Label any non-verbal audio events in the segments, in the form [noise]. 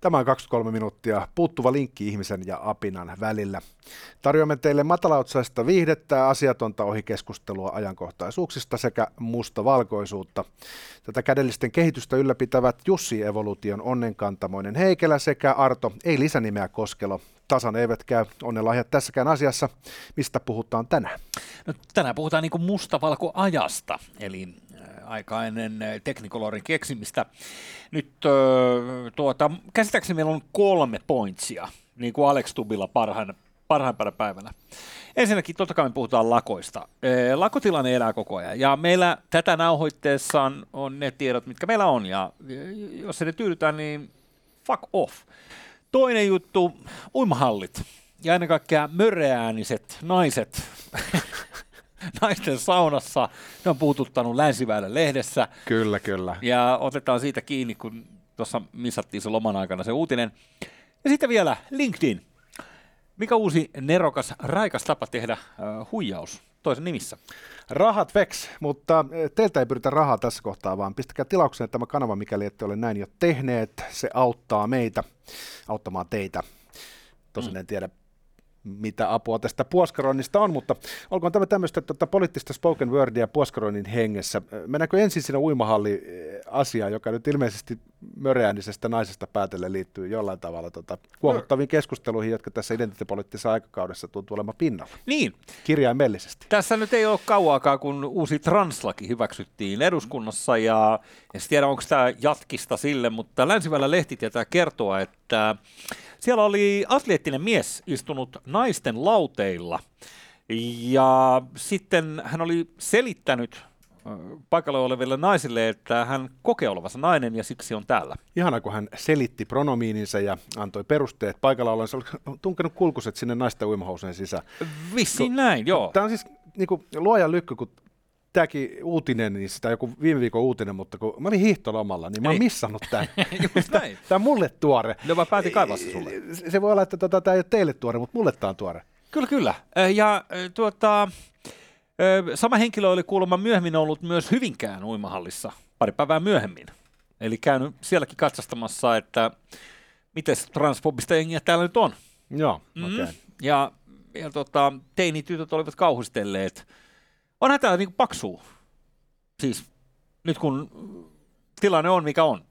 Tämä on 23 minuuttia puuttuva linkki ihmisen ja apinan välillä. Tarjoamme teille matalautsaista viihdettä, asiatonta ohikeskustelua ajankohtaisuuksista sekä mustavalkoisuutta. Tätä kädellisten kehitystä ylläpitävät Jussi Evoluution onnenkantamoinen Heikelä sekä Arto, ei lisänimeä Koskelo. Tasan eivät käy onnenlahjat tässäkään asiassa. Mistä puhutaan tänään? No, tänään puhutaan niin mustavalkoajasta, eli aika ennen teknikolorin keksimistä. Nyt tuota, käsittääkseni meillä on kolme pointsia, niin kuin Alex Tubilla parhaan, parhaimpana päivänä. Ensinnäkin totta kai me puhutaan lakoista. Lakotilanne elää koko ajan ja meillä tätä nauhoitteessa on, on ne tiedot, mitkä meillä on ja jos se ne tyydytään, niin fuck off. Toinen juttu, uimahallit ja ennen kaikkea möreääniset naiset [laughs] [laughs] naisten saunassa. Ne on puututtanut Länsiväylän lehdessä. Kyllä, kyllä. Ja otetaan siitä kiinni, kun tuossa missattiin se loman aikana se uutinen. Ja sitten vielä LinkedIn. Mikä uusi nerokas, raikas tapa tehdä uh, huijaus toisen nimissä? Rahat veks, mutta teiltä ei pyritä rahaa tässä kohtaa, vaan pistäkää tilaukseen tämä kanava, mikäli ette ole näin jo tehneet. Se auttaa meitä auttamaan teitä. Tosin mm. en tiedä, mitä apua tästä puoskaroinnista on, mutta olkoon tämä tämmöistä tota, poliittista spoken wordia puoskaroinnin hengessä. Mennäänkö ensin sinne uimahalli asia, joka nyt ilmeisesti möreäänisestä naisesta päätellen liittyy jollain tavalla tota, kuohuttaviin keskusteluihin, jotka tässä identiteettipoliittisessa aikakaudessa tuntuu olemaan pinnalla. Niin. Kirjaimellisesti. Tässä nyt ei ole kauaakaan, kun uusi translaki hyväksyttiin eduskunnassa, ja en tiedä, onko tämä jatkista sille, mutta Länsivällä lehti tietää kertoa, että siellä oli atleettinen mies istunut naisten lauteilla ja sitten hän oli selittänyt paikalla oleville naisille, että hän kokee olevansa nainen ja siksi on täällä. Ihana, kun hän selitti pronomiininsa ja antoi perusteet paikalla ollen. Se oli tunkenut kulkuset sinne naisten uimahousujen sisään. Vissiin näin, joo. Tämä on siis niin kuin, luojan lykky, kun tämäkin uutinen, niin sitä joku viime viikon uutinen, mutta kun mä olin hiihtolomalla, niin mä oon niin. missannut tämän. tämä, tämä on mulle tuore. No mä päätin kaivaa se sulle. Se voi olla, että tota, tämä ei ole teille tuore, mutta mulle tämä on tuore. Kyllä, kyllä. Ja tuota, sama henkilö oli kuulemma myöhemmin ollut myös Hyvinkään uimahallissa pari päivää myöhemmin. Eli käynyt sielläkin katsastamassa, että miten transfobista jengiä täällä nyt on. Joo, mm. okei. Okay. Ja, ja tota, teinitytöt olivat kauhistelleet onhan tämä niin paksuu. Siis nyt kun tilanne on mikä on.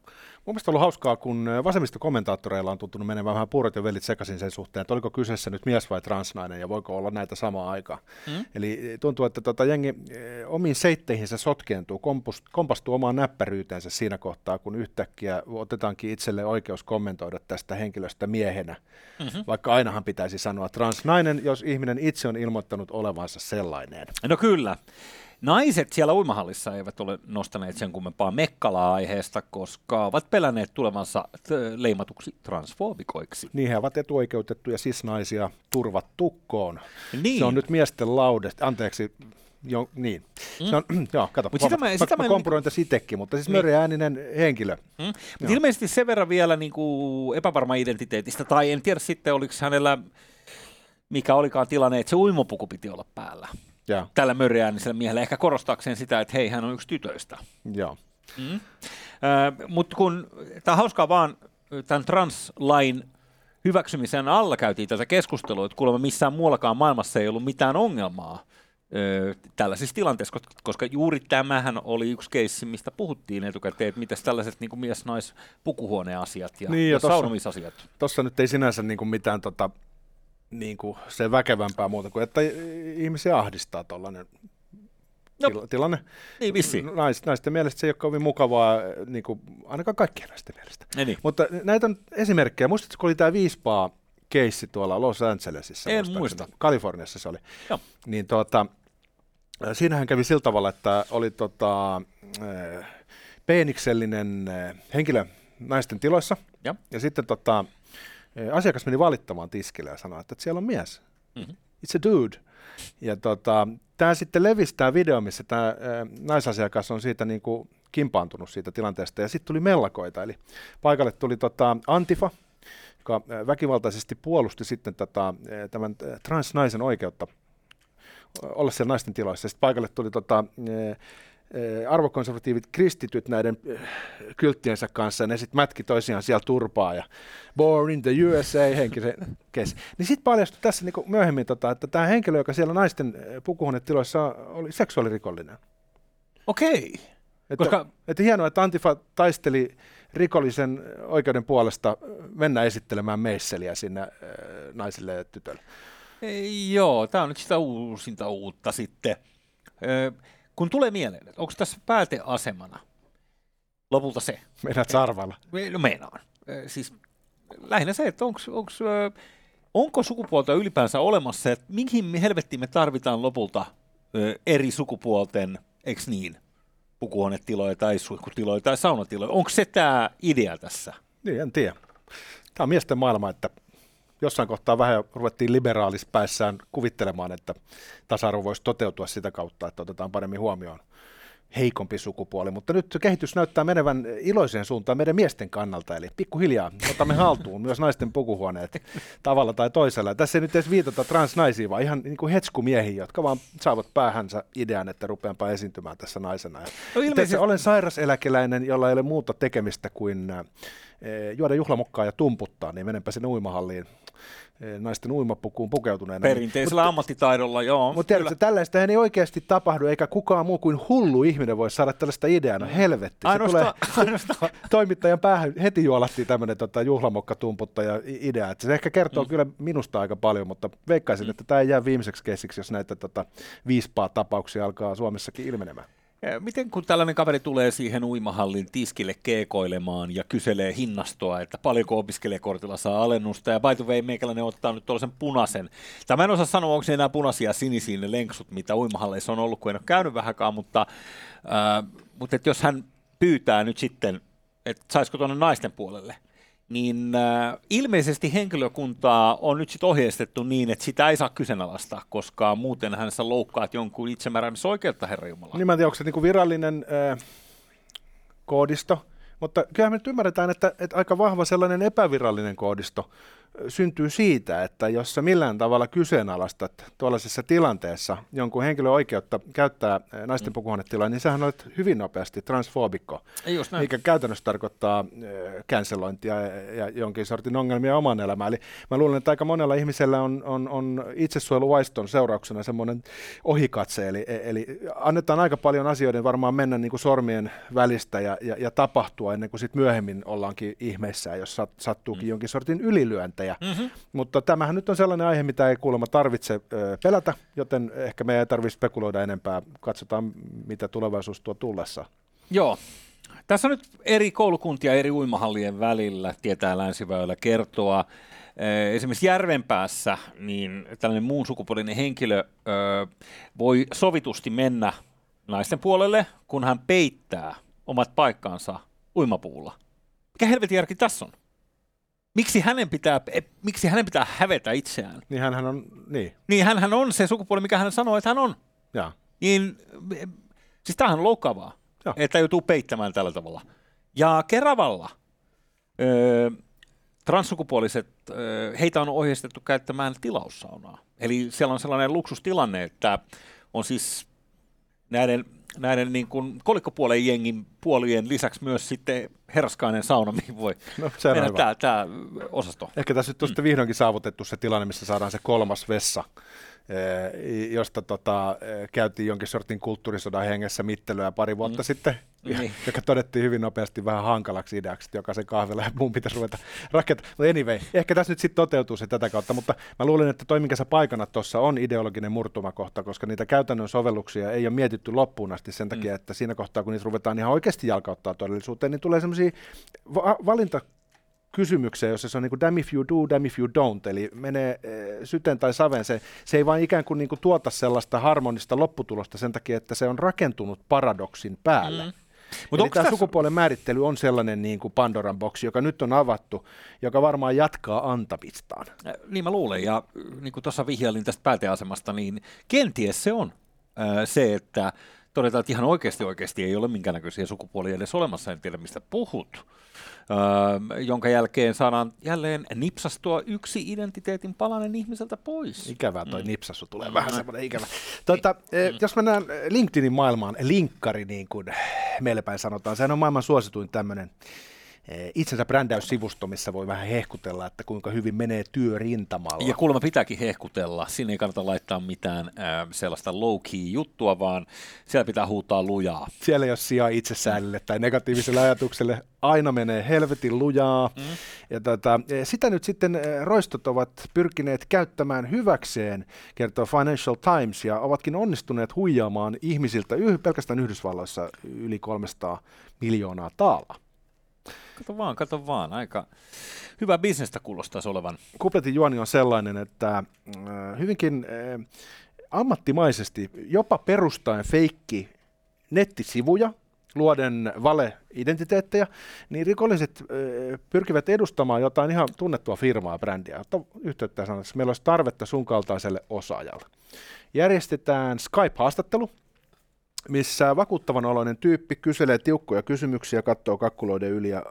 Mun mielestä on ollut hauskaa, kun vasemmistokommentaattoreilla on tuntunut menevän vähän puurot ja velit sekaisin sen suhteen, että oliko kyseessä nyt mies vai transnainen ja voiko olla näitä samaa aikaa. Mm. Eli tuntuu, että tota jengi omiin seitteihinsä sotkeentuu, kompastuu omaan näppäryyteensä siinä kohtaa, kun yhtäkkiä otetaankin itselle oikeus kommentoida tästä henkilöstä miehenä. Mm-hmm. Vaikka ainahan pitäisi sanoa transnainen, jos ihminen itse on ilmoittanut olevansa sellainen. No kyllä. Naiset siellä uimahallissa eivät ole nostaneet sen kummempaa mekkalaa aiheesta, koska ovat pelänneet tulevansa leimatuksi transfoobikoiksi. Niin, he ovat etuoikeutettuja sis-naisia turvat tukkoon. Niin. Se on nyt miesten laude. Anteeksi, Jo, niin. Mm. Se on, [clears throat] joo, kato, Mut sitä mä, mä, sitä mä, mä kompuroin tässä itsekin, mutta siis niin. möreääninen henkilö. Mm. Mutta ilmeisesti sen verran vielä niin kuin epävarma identiteetistä, tai en tiedä sitten, oliko hänellä, mikä olikaan tilanne, että se uimopuku piti olla päällä ja. tällä mörjäänisellä miehellä, ehkä korostaakseen sitä, että hei, hän on yksi tytöistä. Joo. Mm. Äh, Mutta kun tämä hauskaa vaan tämän translain hyväksymisen alla käytiin tätä keskustelua, että kuulemma missään muuallakaan maailmassa ei ollut mitään ongelmaa ö, tällaisissa tilanteissa, koska, koska juuri tämähän oli yksi keissi, mistä puhuttiin etukäteen, että miten tällaiset niin mies-nais-pukuhuoneasiat ja, niin, ja, ja saunomisasiat. Tuossa nyt ei sinänsä niin kuin mitään tota, niin kuin se väkevämpää muuta kuin, että ihmisiä ahdistaa tuollainen no, til- tilanne. Niin vissiin. Nais, naisten mielestä se ei ole kovin mukavaa, niin kuin, ainakaan kaikkien naisten mielestä. Niin, niin. Mutta näitä on esimerkkejä. Muistatko, kun oli tämä viispaa keissi tuolla Los Angelesissa? En muista. Kaliforniassa se oli. Joo. Niin tuota, siinähän kävi sillä tavalla, että oli tota, peeniksellinen henkilö naisten tiloissa. Ja, ja sitten tota, asiakas meni valittamaan tiskille ja sanoi, että siellä on mies. Mm-hmm. It's a dude. Ja tota, tämä sitten levistää video, missä tämä naisasiakas on siitä niin kuin kimpaantunut siitä tilanteesta. Ja sitten tuli mellakoita, eli paikalle tuli tota Antifa, joka väkivaltaisesti puolusti sitten tota, tämän transnaisen oikeutta olla siellä naisten tiloissa. Sitten paikalle tuli tota, arvokonservatiivit kristityt näiden kylttiensä kanssa, ja ne sitten mätki toisiaan siellä turpaa, ja born in the USA henkisen kes. Niin sitten paljastui tässä niin myöhemmin, tota, että tämä henkilö, joka siellä naisten pukuhuonetiloissa oli seksuaalirikollinen. Okei. Että, Koska... että hienoa, että Antifa taisteli rikollisen oikeuden puolesta mennä esittelemään meisseliä sinne äh, naisille ja tytölle. Ei, joo, tämä on nyt sitä uusinta uutta sitten. Kun tulee mieleen, että onko tässä pääteasemana lopulta se? Meinaat sarvalla? No meinaan. Siis lähinnä se, että onko, onko, onko sukupuolta ylipäänsä olemassa, että mihin helvettiin me tarvitaan lopulta eri sukupuolten, eikö niin, pukuhuonetiloja tai suihkutiloja tai saunatiloja. Onko se tämä idea tässä? Niin, en tiedä. Tämä on miesten maailma, että jossain kohtaa vähän ruvettiin liberaalispäissään kuvittelemaan, että tasa-arvo voisi toteutua sitä kautta, että otetaan paremmin huomioon heikompi sukupuoli, mutta nyt kehitys näyttää menevän iloiseen suuntaan meidän miesten kannalta, eli pikkuhiljaa otamme haltuun myös naisten pukuhuoneet tavalla tai toisella. Tässä ei nyt edes viitata transnaisiin, vaan ihan niin kuin hetskumiehiin, jotka vaan saavat päähänsä idean, että rupeanpa esiintymään tässä naisena. No, ilmeisesti... Olen sairaseläkeläinen, jolla ei ole muuta tekemistä kuin eh, juoda juhlamokkaa ja tumputtaa, niin menenpä sinne uimahalliin Eh, naisten uimapukuun pukeutuneena. Perinteisellä niin, ammattitaidolla, joo. Mutta tiedätkö, tällaista ei oikeasti tapahdu, eikä kukaan muu kuin hullu ihminen voi saada tällaista ideaa. No mm. helvetti. Se tulee, [laughs] ainoastaan. toimittajan päähän heti juolattiin tämmöinen tota, juhlamokkatumputta idea. Että se ehkä kertoo mm. kyllä minusta aika paljon, mutta veikkaisin, mm. että tämä ei jää viimeiseksi keisiksi, jos näitä tota, viispaa tapauksia alkaa Suomessakin ilmenemään. Miten kun tällainen kaveri tulee siihen uimahallin tiskille keekoilemaan ja kyselee hinnastoa, että paljonko opiskelijakortilla saa alennusta, ja by the way, meikäläinen ottaa nyt tuollaisen punaisen. Tämä en osaa sanoa, onko se enää punaisia sinisiä ne lenksut, mitä uimahalleissa on ollut, kun en ole käynyt vähänkään, mutta, äh, mutta jos hän pyytää nyt sitten, että saisiko tuonne naisten puolelle, niin äh, ilmeisesti henkilökuntaa on nyt sitten ohjeistettu niin, että sitä ei saa kyseenalaistaa, koska muuten hän saa loukkaat jonkun itsemääräämisoikeutta, Herra Jumala. Niin mä en tiedä, onko se niinku virallinen äh, koodisto, mutta kyllä me nyt ymmärretään, että, että aika vahva sellainen epävirallinen koodisto syntyy siitä, että jos sä millään tavalla kyseenalaistat tuollaisessa tilanteessa jonkun henkilön oikeutta käyttää naisten mm. pukuhuonetilaa, niin sähän olet hyvin nopeasti transfobikko, mikä käytännössä tarkoittaa cancelointia ja jonkin sortin ongelmia oman elämään. Eli mä luulen, että aika monella ihmisellä on, on, on itsesuojeluvaiston seurauksena semmoinen ohikatse, eli, eli annetaan aika paljon asioiden varmaan mennä niin kuin sormien välistä ja, ja, ja tapahtua ennen kuin sitten myöhemmin ollaankin ihmeessä, jos sattuukin mm. jonkin sortin ylilyöntä pelejä. Mm-hmm. Mutta tämähän nyt on sellainen aihe, mitä ei kuulemma tarvitse pelätä, joten ehkä me ei tarvitse spekuloida enempää. Katsotaan, mitä tulevaisuus tuo tullessa. Joo. Tässä on nyt eri koulukuntia eri uimahallien välillä, tietää länsiväylä kertoa. Esimerkiksi Järvenpäässä niin tällainen muun sukupuolinen henkilö voi sovitusti mennä naisten puolelle, kun hän peittää omat paikkaansa uimapuulla. Mikä helvetin järki tässä on? Miksi hänen pitää, eh, miksi hänen pitää hävetä itseään? Niin hän on, niin. Niin hän on se sukupuoli, mikä hän sanoo, että hän on. Ja. Niin, eh, siis tämähän on loukkaavaa, ja. että joutuu peittämään tällä tavalla. Ja Keravalla öö, transsukupuoliset, öö, heitä on ohjeistettu käyttämään tilaussaunaa. Eli siellä on sellainen luksustilanne, että on siis näiden näiden niin kuin kolikkopuolen jengin puolien lisäksi myös sitten herskainen sauna, mihin voi no, mennä tämä, tämä osasto. Ehkä tässä nyt on sitten vihdoinkin saavutettu se tilanne, missä saadaan se kolmas vessa Eh, josta tota, eh, käytiin jonkin sortin kulttuurisodan hengessä mittelyä pari vuotta mm. sitten, niin. joka todettiin hyvin nopeasti vähän hankalaksi ideaksi, että jokaisen kahvilla ja muun pitäisi ruveta rakentamaan. Mutta anyway, ehkä tässä nyt sitten toteutuu se tätä kautta, mutta mä luulen, että toi, minkä sä paikana tuossa on ideologinen murtumakohta, koska niitä käytännön sovelluksia ei ole mietitty loppuun asti sen takia, mm. että siinä kohtaa, kun niitä ruvetaan ihan oikeasti jalkauttaa todellisuuteen, niin tulee semmoisia va- valinta kysymykseen, jossa se on niin kuin damn if you do, damn if you don't, eli menee e, syteen tai saveen. Se, se ei vain ikään kuin, niin kuin tuota sellaista harmonista lopputulosta sen takia, että se on rakentunut paradoksin päälle. Mm. Mutta tämä tässä... sukupuolen määrittely on sellainen niin kuin Pandoran boksi, joka nyt on avattu, joka varmaan jatkaa antamistaan. Äh, niin mä luulen, ja niin kuin tuossa vihjailin tästä pääteasemasta, niin kenties se on äh, se, että todetaan, että ihan oikeasti oikeasti ei ole minkäännäköisiä sukupuolia edes olemassa, en tiedä mistä puhut. Öö, jonka jälkeen saadaan jälleen nipsastua yksi identiteetin palanen ihmiseltä pois. Ikävää toi mm. nipsassu tulee mm. vähän semmoinen ikävä. Tuota, mm. Jos mennään LinkedInin maailmaan, linkkari niin kuin meille päin sanotaan, sehän on maailman suosituin tämmöinen Eh, itsensä brändäyssivusto, missä voi vähän hehkutella, että kuinka hyvin menee työrintamalla. Ja kuulemma pitääkin hehkutella. Siinä ei kannata laittaa mitään äh, sellaista low-key juttua, vaan siellä pitää huutaa lujaa. Siellä ei ole sijaa itsesäännölle tai negatiiviselle ajatukselle. Aina menee helvetin lujaa. Mm. Ja tota, eh, sitä nyt sitten roistot ovat pyrkineet käyttämään hyväkseen, kertoo Financial Times, ja ovatkin onnistuneet huijaamaan ihmisiltä yh, pelkästään Yhdysvalloissa yli 300 miljoonaa taalaa. Kato vaan, kato vaan. Aika hyvä bisnestä kuulostaisi olevan. Kupletin juoni on sellainen, että äh, hyvinkin äh, ammattimaisesti, jopa perustaen feikki nettisivuja, luoden vale-identiteettejä, niin rikolliset äh, pyrkivät edustamaan jotain ihan tunnettua firmaa, brändiä, Ottaa yhteyttä sanoa, että meillä olisi tarvetta sun kaltaiselle osaajalle. Järjestetään Skype-haastattelu, missä vakuuttavan oloinen tyyppi kyselee tiukkoja kysymyksiä, katsoo kakkuloiden yli ja,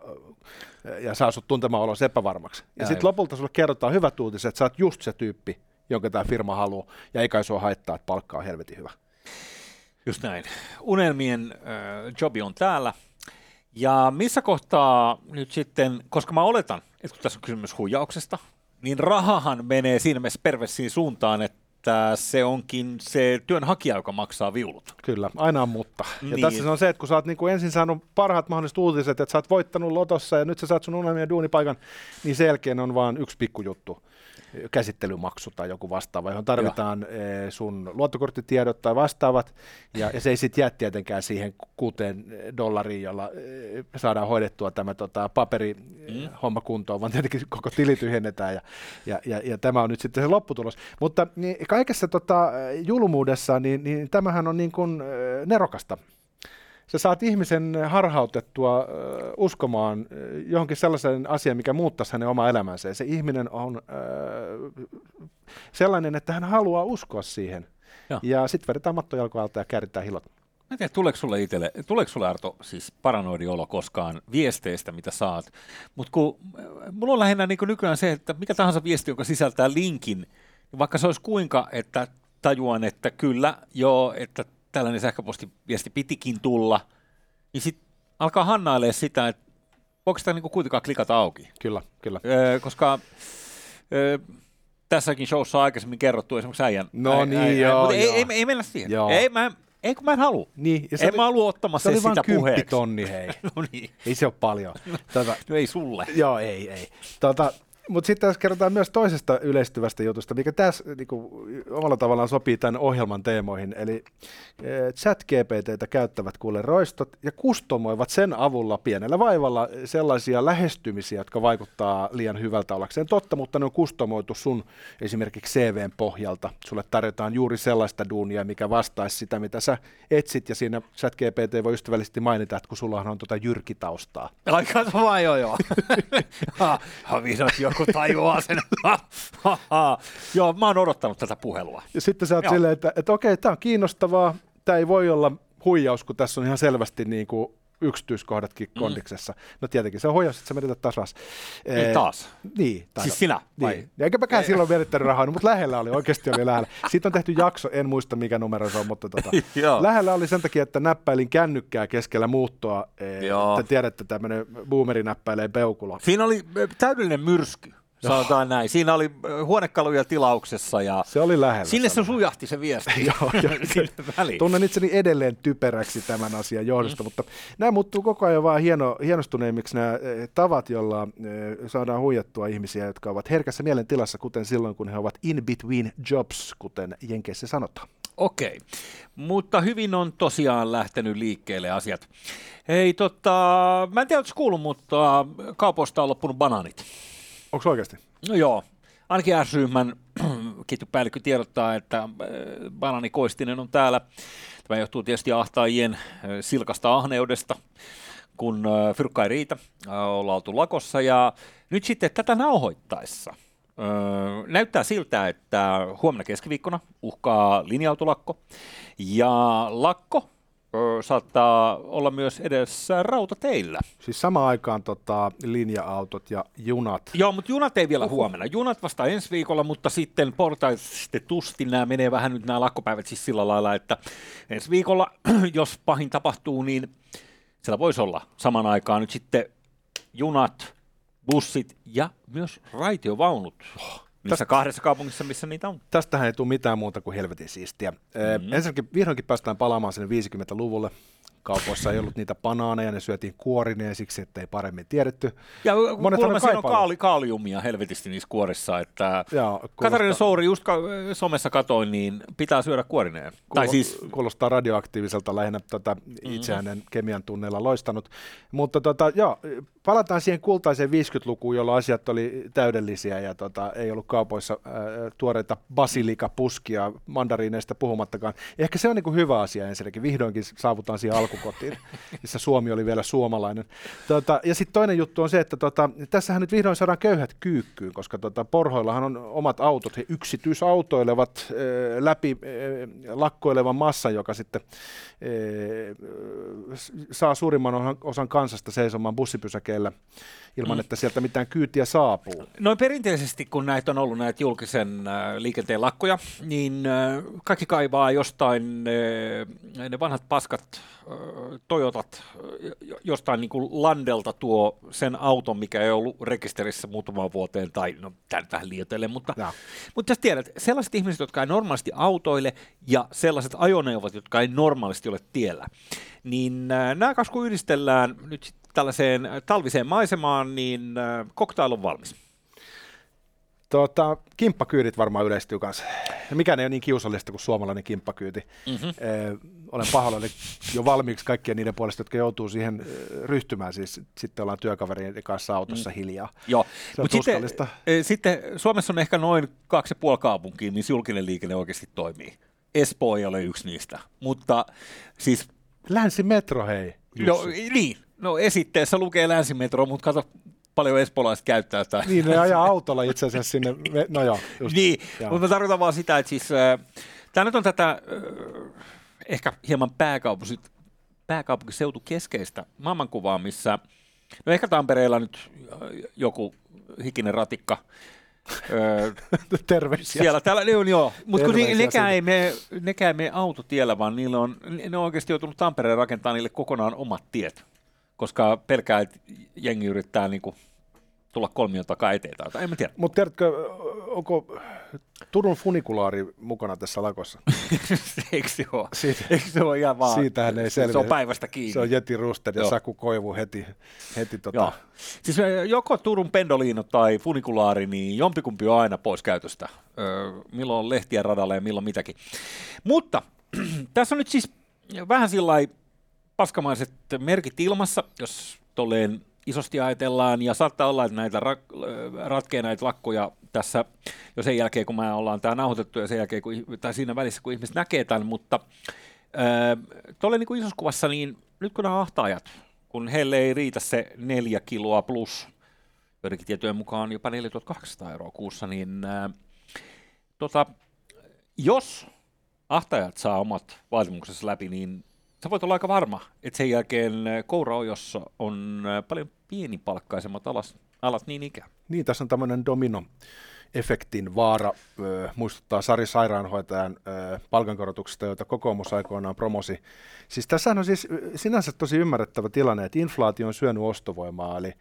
ja saa sut tuntemaan olonsa epävarmaksi. Ja, sitten lopulta sulle kerrotaan hyvät uutiset, että sä oot just se tyyppi, jonka tämä firma haluaa, ja ei kai sua haittaa, että palkka on helvetin hyvä. Just näin. Unelmien äh, jobi on täällä. Ja missä kohtaa nyt sitten, koska mä oletan, että kun tässä on kysymys huijauksesta, niin rahahan menee siinä mielessä perversiin suuntaan, että että se onkin se työnhakija, joka maksaa viulut. Kyllä, aina on mutta. Ja niin. tässä se on se, että kun sä oot niinku ensin saanut parhaat mahdolliset uutiset, että sä oot voittanut lotossa ja nyt sä saat sun unelmien duunipaikan, niin sen jälkeen on vaan yksi pikkujuttu käsittelymaksu tai joku vastaava, johon tarvitaan Joo. Eh, sun luottokorttitiedot tai vastaavat, ja, ja se ei sitten jää tietenkään siihen kuuteen dollariin, jolla eh, saadaan hoidettua tämä tota, paperi mm. homma kuntoon, vaan tietenkin koko tili tyhjennetään, ja, ja, ja, ja tämä on nyt sitten se lopputulos. Mutta niin, kaikessa tota, julmuudessa, niin, niin tämähän on niin kuin eh, nerokasta sä saat ihmisen harhautettua äh, uskomaan äh, johonkin sellaisen asian, mikä muuttaisi hänen oma elämänsä. Ja se ihminen on äh, sellainen, että hän haluaa uskoa siihen. Joo. Ja sitten vedetään mattojalkoalta ja kääritään hilot. Mä en tiedä, tuleeko sulle itselle, tuleeko sulle Arto siis paranoidi olo koskaan viesteistä, mitä saat, mutta kun mulla on lähinnä niin nykyään se, että mikä tahansa viesti, joka sisältää linkin, vaikka se olisi kuinka, että tajuan, että kyllä, joo, että tällainen sähköpostiviesti pitikin tulla, niin sitten alkaa hannailee sitä, että voiko sitä niinku kuitenkaan klikata auki. Kyllä, kyllä. Öö, koska öö, tässäkin showssa on aikaisemmin kerrottu esimerkiksi äijän. No äijän, niin, äijän, joo, mutta joo. Ei, ei, ei, mennä siihen. Joo. Ei, mä, ei kun mä en halua. Niin, ja en oli, mä halua ottamassa se sitä puheeksi. tonni, hei. [laughs] no niin. Ei se ole paljon. Tuota, [laughs] no ei sulle. Joo, ei, ei. Tuota, mutta sitten tässä kerrotaan myös toisesta yleistyvästä jutusta, mikä tässä niinku, omalla tavallaan sopii tämän ohjelman teemoihin. Eli e, chat GPTtä käyttävät kuule roistot ja kustomoivat sen avulla pienellä vaivalla sellaisia lähestymisiä, jotka vaikuttaa liian hyvältä ollakseen totta, mutta ne on kustomoitu sun esimerkiksi CVn pohjalta. Sulle tarjotaan juuri sellaista duunia, mikä vastaisi sitä, mitä sä etsit, ja siinä chat GPT voi ystävällisesti mainita, että kun sulla on tuota jyrkitaustaa. Ai katso vaan, joo joo. [laughs] ha, ha, joku tajuaa sen. [laughs] Joo, mä oon odottanut tätä puhelua. Ja sitten sä oot silleen, että, että okei, tämä on kiinnostavaa, tämä ei voi olla huijaus, kun tässä on ihan selvästi niin kuin yksityiskohdatkin mm. kondiksessa. No tietenkin se on huijaus, että sä menetät taas. Niin taas? Niin. Tai siis sinä? Vai? Niin. Ja eikä mäkään silloin menettänyt rahaa, no, mutta lähellä oli, oikeasti oli lähellä. Siitä on tehty jakso, en muista mikä numero se on, mutta tota, [laughs] lähellä oli sen takia, että näppäilin kännykkää keskellä muuttoa. Te tiedätte, tämmöinen boomeri näppäilee peukulo. Siinä oli täydellinen myrsky. Sanotaan näin. Siinä oli huonekaluja tilauksessa ja se oli lähellä. Sinne se sujahti se viesti. [laughs] Joo, [laughs] Tunnen itseni edelleen typeräksi tämän asian johdosta, mm. mutta nämä muuttuu koko ajan vaan hieno, hienostuneimmiksi nämä tavat, joilla saadaan huijattua ihmisiä, jotka ovat herkässä mielentilassa, kuten silloin, kun he ovat in between jobs, kuten Jenkeissä sanotaan. Okei, mutta hyvin on tosiaan lähtenyt liikkeelle asiat. Hei, tota, mä en tiedä, kuullut, mutta kaupoista on loppunut banaanit. Onko oikeasti? No joo. Ainakin S-ryhmän [clears throat] ketjupäällikkö tiedottaa, että äh, Banani Koistinen on täällä. Tämä johtuu tietysti ahtaajien äh, silkasta ahneudesta, kun äh, fyrkka ei riitä, ollaan oltu lakossa. Ja nyt sitten tätä nauhoittaessa näyttää siltä, että huomenna keskiviikkona uhkaa linja-autolakko. Ja lakko saattaa olla myös edessä rautateillä. Siis samaan aikaan tota, linja-autot ja junat. Joo, mutta junat ei vielä huomenna. Junat vasta ensi viikolla, mutta sitten portaistetusti nämä menee vähän nyt nämä lakkopäivät siis sillä lailla, että ensi viikolla, [clears throat] jos pahin tapahtuu, niin siellä voisi olla saman aikaan nyt sitten junat, bussit ja myös raitiovaunut. Niissä Tästä- kahdessa kaupungissa, missä niitä on. Tästähän ei tule mitään muuta kuin helvetin siistiä. Mm-hmm. Ensinnäkin vihdoinkin päästään palaamaan sinne 50-luvulle. Kaupoissa ei ollut niitä banaaneja, ne syötiin kuorineen siksi, että ei paremmin tiedetty. Ja Monethan kuulemma siinä on kaali, kaaliumia helvetisti niissä kuorissa, että Ja Katarina Souri just ka- somessa katoin, niin pitää syödä kuorineen. Tai siis kuulostaa radioaktiiviselta lähinnä tota, itseään en kemian tunneilla loistanut. Mutta tota, joo, palataan siihen kultaiseen 50-lukuun, jolloin asiat oli täydellisiä ja tota, ei ollut kaupoissa ää, tuoreita basilikapuskia, mandariineista puhumattakaan. Ehkä se on niin hyvä asia ensinnäkin, vihdoinkin saavutaan siihen alkukotiin, [laughs] missä Suomi oli vielä suomalainen. Tota, ja sitten toinen juttu on se, että tota, tässähän nyt vihdoin saadaan köyhät kyykkyyn, koska tota, Porhoillahan on omat autot, he yksityisautoilevat äh, läpi äh, lakkoilevan massan, joka sitten äh, saa suurimman osan, kansasta seisomaan bussipysäkeillä ilman, mm. että sieltä mitään kyytiä saapuu. Noin perinteisesti, kun näitä on ollut näitä julkisen äh, liikenteen lakkoja, niin äh, kaikki kaivaa jostain äh, ne vanhat paskat Toyotat jo- jostain niin kuin Landelta tuo sen auton, mikä ei ollut rekisterissä muutamaan vuoteen, tai no tämä nyt vähän liioitellen, mutta, Joo. mutta jos tiedät, sellaiset ihmiset, jotka ei normaalisti autoile, ja sellaiset ajoneuvot, jotka ei normaalisti ole tiellä, niin nämä kaksi kun yhdistellään nyt sit tällaiseen äh, talviseen maisemaan, niin äh, cocktail on valmis. Tota, kimppakyydit varmaan yleistyy kanssa. Mikään ei ole niin kiusallista kuin suomalainen kimppakyyti. Mm-hmm. Eh, olen pahoillani jo valmiiksi kaikkien niiden puolesta, jotka joutuu siihen ryhtymään. Siis sitten ollaan työkaverien kanssa autossa mm. hiljaa. Joo, mutta sitten, eh, sitten Suomessa on ehkä noin kaksi ja puoli kaupunkia, missä julkinen liikenne oikeasti toimii. Espoo ei ole yksi niistä, mutta siis, Länsimetro, hei. no Jussi. niin, no esitteessä lukee länsimetro, mutta kato paljon espoolaiset käyttää sitä. Niin, ne ajaa autolla itse asiassa sinne. No joo, just. Niin, Joo. mutta mä tarkoitan vaan sitä, että siis äh, tämä nyt on tätä äh, ehkä hieman pääkaupunki, pääkaupunkiseutu keskeistä maailmankuvaa, missä, no ehkä Tampereella nyt äh, joku hikinen ratikka, [laughs] Terveisiä. siellä täällä ne on joo, mutta kun ne, nekään, ei mene, nekään ei mene autotiellä, vaan niillä on, ne on oikeasti joutunut Tampereen rakentaa niille kokonaan omat tiet, koska pelkää, että jengi yrittää niinku tulla kolmion takaa eteen tai en mä tiedä. Mutta tiedätkö, onko Turun funikulaari mukana tässä lakossa? [laughs] Eikö se ole? Siitä- Eikö se ole ihan vaan? Siitähän ei Se on selviä. päivästä kiinni. Se on Jeti Rusted ja Joo. Saku Koivu heti, heti tota, Joo. Siis joko Turun pendoliino tai funikulaari, niin jompikumpi on aina pois käytöstä. Öö, milloin on lehtiä radalla ja milloin mitäkin. Mutta [clears throat] tässä on nyt siis vähän sillä lailla paskamaiset merkit ilmassa, jos tolleen isosti ajatellaan, ja saattaa olla, että näitä rak- ö, ratkee näitä lakkoja tässä jo sen jälkeen, kun me ollaan tämä nauhoitettu, ja sen jälkeen, kun, tai siinä välissä, kun ihmiset näkee tämän, mutta tuolle niin isossa kuvassa, niin nyt kun nämä ahtaajat, kun heille ei riitä se neljä kiloa plus, joidenkin tietojen mukaan jopa 4800 euroa kuussa, niin ää, tota, jos ahtajat saa omat vaatimuksensa läpi, niin sä voit olla aika varma, että sen jälkeen ää, kouraojossa on ää, paljon pienipalkkaisemmat alas, alat niin ikään. Niin, tässä on tämmöinen domino efektin vaara, ö, muistuttaa Sari Sairaanhoitajan ö, palkankorotuksesta, joita kokoomus aikoinaan promosi. Siis tässä on siis sinänsä tosi ymmärrettävä tilanne, että inflaatio on syönyt ostovoimaa, eli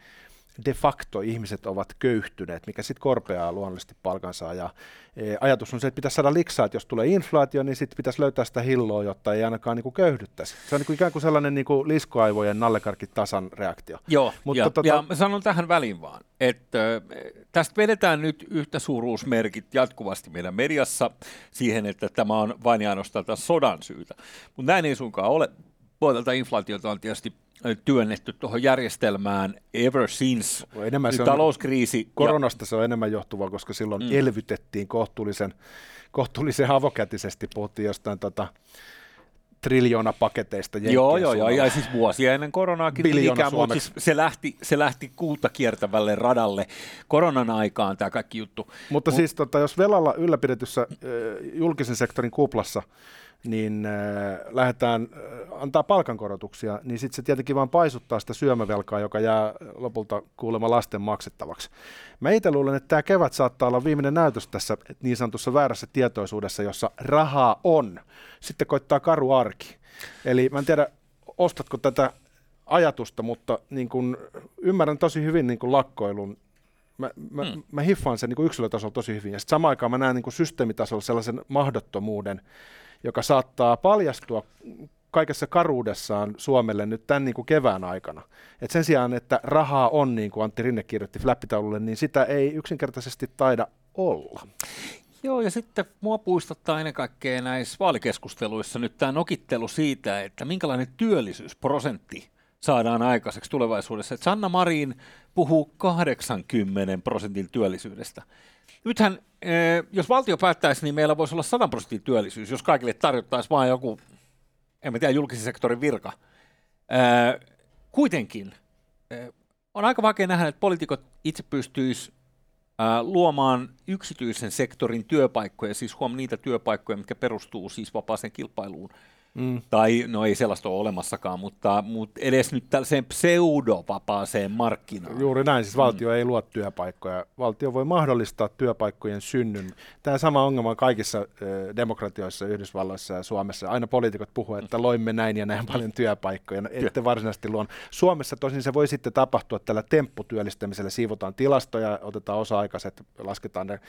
de facto ihmiset ovat köyhtyneet, mikä sitten korpeaa luonnollisesti palkansaa. Ja, e, ajatus on se, että pitäisi saada liksaa, että jos tulee inflaatio, niin sitten pitäisi löytää sitä hilloa, jotta ei ainakaan niinku köyhdyttäisi. Se on niinku ikään kuin sellainen niinku liskoaivojen nallekarkkitasan reaktio. Joo, Mutta ja, tota- ja sanon tähän väliin vaan, että ö, tästä vedetään nyt yhtä suuruusmerkit jatkuvasti meidän mediassa siihen, että tämä on vain ja ainoastaan sodan syytä. Mutta näin ei suinkaan ole. Puolelta inflaatiota on tietysti työnnetty tuohon järjestelmään ever since Enemmän se on- talouskriisi. ja- Koronasta se on enemmän johtuvaa, koska silloin mm. elvytettiin kohtuullisen, kohtuullisen avokätisesti. Puhuttiin jostain tota, triljoona-paketeista. Joo, Jenkkien joo, joo, suunnalla. ja siis vuosia ennen koronaakin, ikään, mutta siis se lähti, se lähti kuuta kiertävälle radalle koronan aikaan tämä kaikki juttu. Mutta siis tota, jos velalla ylläpidetyssä äh, julkisen sektorin kuplassa, niin äh, lähdetään äh, antaa palkankorotuksia, niin sitten se tietenkin vaan paisuttaa sitä syömävelkaa, joka jää lopulta kuulemma lasten maksettavaksi. Mä itse luulen, että tämä kevät saattaa olla viimeinen näytös tässä niin sanotussa väärässä tietoisuudessa, jossa rahaa on. Sitten koittaa karu arki. Eli mä en tiedä, ostatko tätä ajatusta, mutta niin kun ymmärrän tosi hyvin niin kun lakkoilun. Mä, mä, hmm. mä hiffaan sen niin yksilötasolla tosi hyvin. Ja sitten samaan aikaan mä näen niin systeemitasolla sellaisen mahdottomuuden, joka saattaa paljastua kaikessa karuudessaan Suomelle nyt tämän niin kuin kevään aikana. Et sen sijaan, että rahaa on, niin kuin Antti Rinne kirjoitti flappitaululle, niin sitä ei yksinkertaisesti taida olla. Joo, ja sitten mua puistuttaa ennen kaikkea näissä vaalikeskusteluissa nyt tämä nokittelu siitä, että minkälainen työllisyysprosentti saadaan aikaiseksi tulevaisuudessa. Että Sanna Marin puhuu 80 prosentin työllisyydestä. Nythän, eh, jos valtio päättäisi, niin meillä voisi olla 100 prosentin työllisyys, jos kaikille tarjottaisiin vain joku, en tiedä, julkisen sektorin virka. Eh, kuitenkin eh, on aika vaikea nähdä, että poliitikot itse pystyisivät luomaan yksityisen sektorin työpaikkoja, siis huom niitä työpaikkoja, mitkä perustuu siis vapaaseen kilpailuun, Mm. Tai no ei sellaista ole olemassakaan, mutta, mutta edes nyt tällaiseen pseudovapaaseen markkinaan. Juuri näin, siis valtio mm. ei luo työpaikkoja. Valtio voi mahdollistaa työpaikkojen synnyn. Tämä sama ongelma on kaikissa demokratioissa, Yhdysvalloissa ja Suomessa. Aina poliitikot puhuvat, että loimme näin ja näin paljon työpaikkoja. No, ette varsinaisesti luon. Suomessa tosin se voi sitten tapahtua tällä tempputyöllistämisellä. Siivotaan tilastoja, otetaan osa-aikaiset, lasketaan ne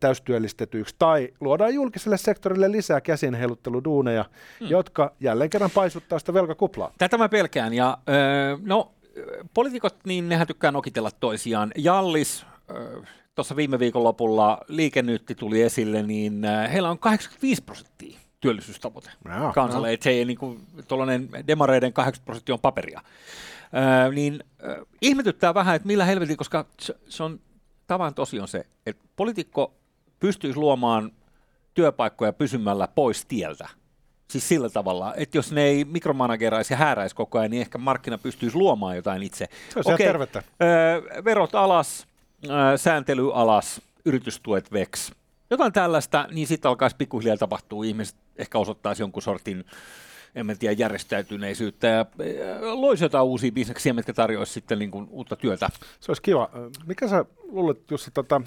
täystyöllistetyiksi. Tai luodaan julkiselle sektorille lisää käsinheilutteluduuneja. Mm mm. Jotka jälleen kerran paisuttaa sitä velkakuplaa. Tätä mä pelkään. Ja, öö, no, poliitikot, niin nehän tykkää nokitella toisiaan. Jallis, öö, tuossa viime viikon lopulla liikennyytti tuli esille, niin heillä on 85 prosenttia työllisyystavoite no, kansalle, no. että se ei niin kuin, demareiden 80 prosenttia on paperia. Öö, niin öö, ihmetyttää vähän, että millä helvetin, koska se, se on tavan tosi on se, että poliitikko pystyisi luomaan työpaikkoja pysymällä pois tieltä. Siis sillä tavalla, että jos ne ei mikromanageраisi ja hääräisi koko ajan, niin ehkä markkina pystyisi luomaan jotain itse. Se on okay, tervettä. Öö, verot alas, öö, sääntely alas, yritystuet veks. Jotain tällaista, niin sitten alkaisi pikkuhiljaa tapahtua. Ihmiset ehkä osoittaisi jonkun sortin en mä tiedä, järjestäytyneisyyttä ja loisi jotain uusia bisneksiä, mitkä tarjoaisi sitten niin kuin uutta työtä. Se olisi kiva. Mikä sä luulet, Jussi, tota,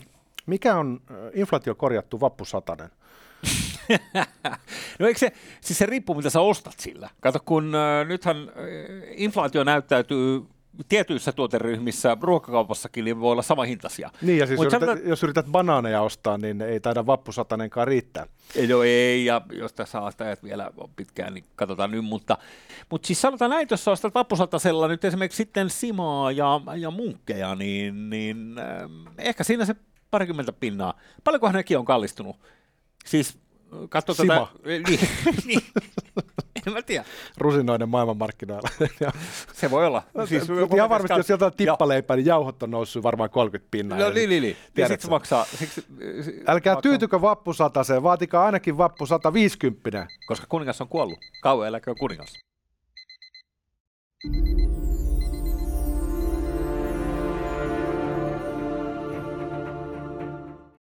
mikä on inflaatio korjattu vappusatanen? [laughs] [laughs] no eikö se, siis se riippuu mitä sä ostat sillä. Kato, kun äh, nythän äh, inflaatio näyttäytyy tietyissä tuoteryhmissä, ruokakaupassakin, niin voi olla sama hintaisia. Niin, ja siis Mut yrität, sanotaan, jos yrität banaaneja ostaa, niin ei taida vappusatanenkaan riittää. Ei, no ei, ja jos tässä ajat vielä pitkään, niin katsotaan nyt, mutta, mutta siis sanotaan näin, jos ostat vappusatasella nyt esimerkiksi sitten simaa ja, ja munkkeja, niin, niin äh, ehkä siinä se parikymmentä pinnaa. Paljonkohan nekin on kallistunut? Siis katso Sima. tätä... [laughs] Niin, niin. En mä tiedä. Rusinoiden maailmanmarkkinoilla. [laughs] se voi olla. Siis ihan varmasti, jos sieltä on tippaleipää, niin jauhot on noussut varmaan 30 pinnaa. No niin, niin, niin. Ja sitten maksaa... Siksi, Älkää maksaa. tyytykö vappusataseen, vaatikaa ainakin vappu 150. Koska kuningas on kuollut. Kauan eläkö kuningas.